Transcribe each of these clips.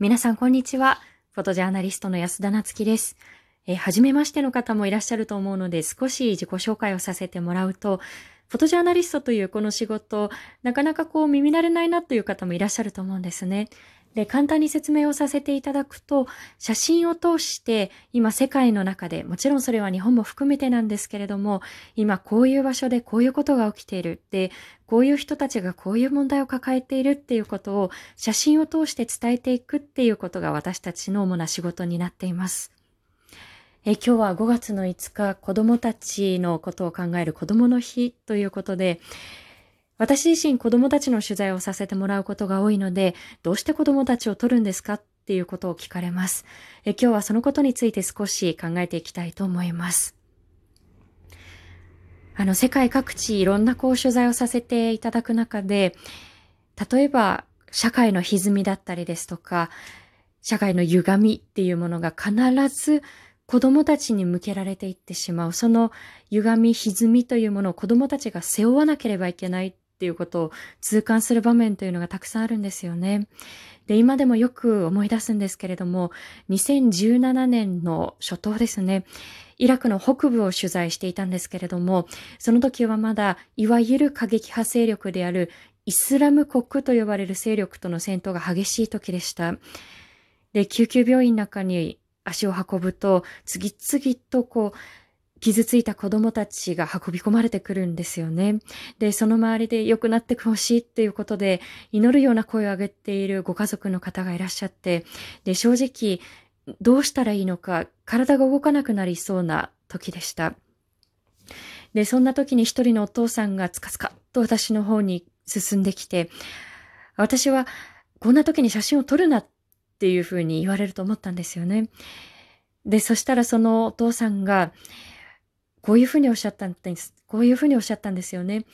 皆さん、こんにちは。フォトジャーナリストの安田なつきです。えー、初めましての方もいらっしゃると思うので、少し自己紹介をさせてもらうと、フォトジャーナリストというこの仕事、なかなかこう耳慣れないなという方もいらっしゃると思うんですね。で、簡単に説明をさせていただくと、写真を通して今世界の中で、もちろんそれは日本も含めてなんですけれども、今こういう場所でこういうことが起きている。で、こういう人たちがこういう問題を抱えているっていうことを写真を通して伝えていくっていうことが私たちの主な仕事になっています。え今日は5月の5日、子供たちのことを考える子供の日ということで、私自身子供たちの取材をさせてもらうことが多いので、どうして子供たちを撮るんですかっていうことを聞かれます。え今日はそのことについて少し考えていきたいと思います。あの、世界各地いろんなこう取材をさせていただく中で、例えば社会の歪みだったりですとか、社会の歪みっていうものが必ず子供たちに向けられていってしまう。その歪み、歪みというものを子供たちが背負わなければいけないっていうことを痛感する場面というのがたくさんあるんですよね。で、今でもよく思い出すんですけれども、2017年の初頭ですね、イラクの北部を取材していたんですけれども、その時はまだ、いわゆる過激派勢力であるイスラム国と呼ばれる勢力との戦闘が激しい時でした。で、救急病院の中に足を運ぶと、次々とこう、傷ついた子供たちが運び込まれてくるんですよね。で、その周りで良くなってほしいっていうことで、祈るような声を上げているご家族の方がいらっしゃって、で、正直、どうしたらいいのか、体が動かなくなりそうな時でした。で、そんな時に一人のお父さんがつかつかっと私の方に進んできて、私はこんな時に写真を撮るなっていうふうに言われると思ったんですよね。で、そしたらそのお父さんが、こういうふうにおっしゃったんです。こういうふうにおっしゃったんですよね。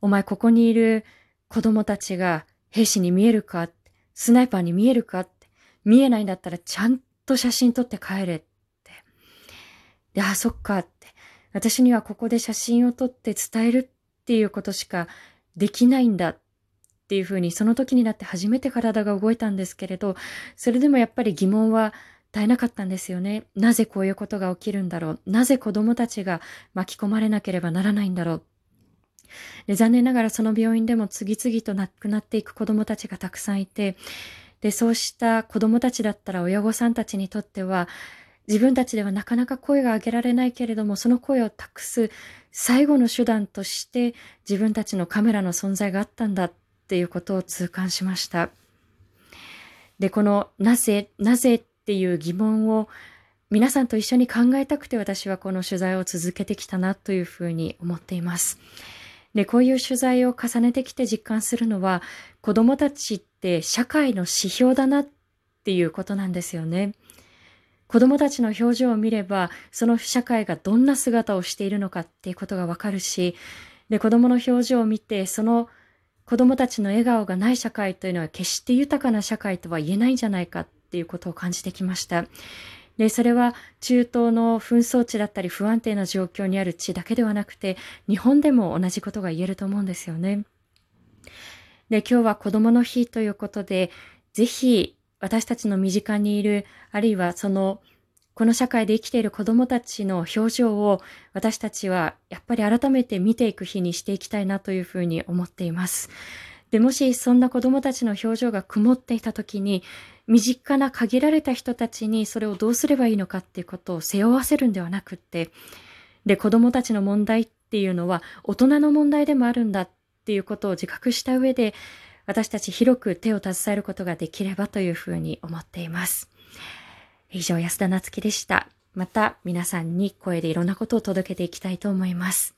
お前ここにいる子供たちが兵士に見えるか？スナイパーに見えるか？って見えないんだったらちゃんと写真撮って帰れって。で、あ、そっかって。私にはここで写真を撮って伝えるっていうことしかできないんだっていうふうにその時になって初めて体が動いたんですけれど、それでもやっぱり疑問は絶えなかったんですよね。なぜこういうことが起きるんだろう。なぜ子供たちが巻き込まれなければならないんだろう。で残念ながらその病院でも次々と亡くなっていく子供たちがたくさんいて、で、そうした子供たちだったら親御さんたちにとっては、自分たちではなかなか声が上げられないけれども、その声を託す最後の手段として自分たちのカメラの存在があったんだっていうことを痛感しました。で、このなぜ、なぜっていう疑問を皆さんと一緒に考えたくて私はこの取材を続けてきたなというふうに思っています。で、こういう取材を重ねてきて実感するのは子供たちって社会の指標だなっていうことなんですよね。子供たちの表情を見れば、その社会がどんな姿をしているのかっていうことがわかるし、で、子供の表情を見て、その子供たちの笑顔がない社会というのは決して豊かな社会とは言えないんじゃないかっていうことを感じてきました。で、それは中東の紛争地だったり不安定な状況にある地だけではなくて、日本でも同じことが言えると思うんですよね。で、今日は子供の日ということで、ぜひ私たちの身近にいる、あるいはその、この社会で生きている子供たちの表情を私たちはやっぱり改めて見ていく日にしていきたいなというふうに思っています。で、もしそんな子供たちの表情が曇っていた時に、身近な限られた人たちにそれをどうすればいいのかっていうことを背負わせるんではなくって、で、子供たちの問題っていうのは大人の問題でもあるんだっていうことを自覚した上で、私たち広く手を携えることができればというふうに思っています。以上、安田なつきでした。また皆さんに声でいろんなことを届けていきたいと思います。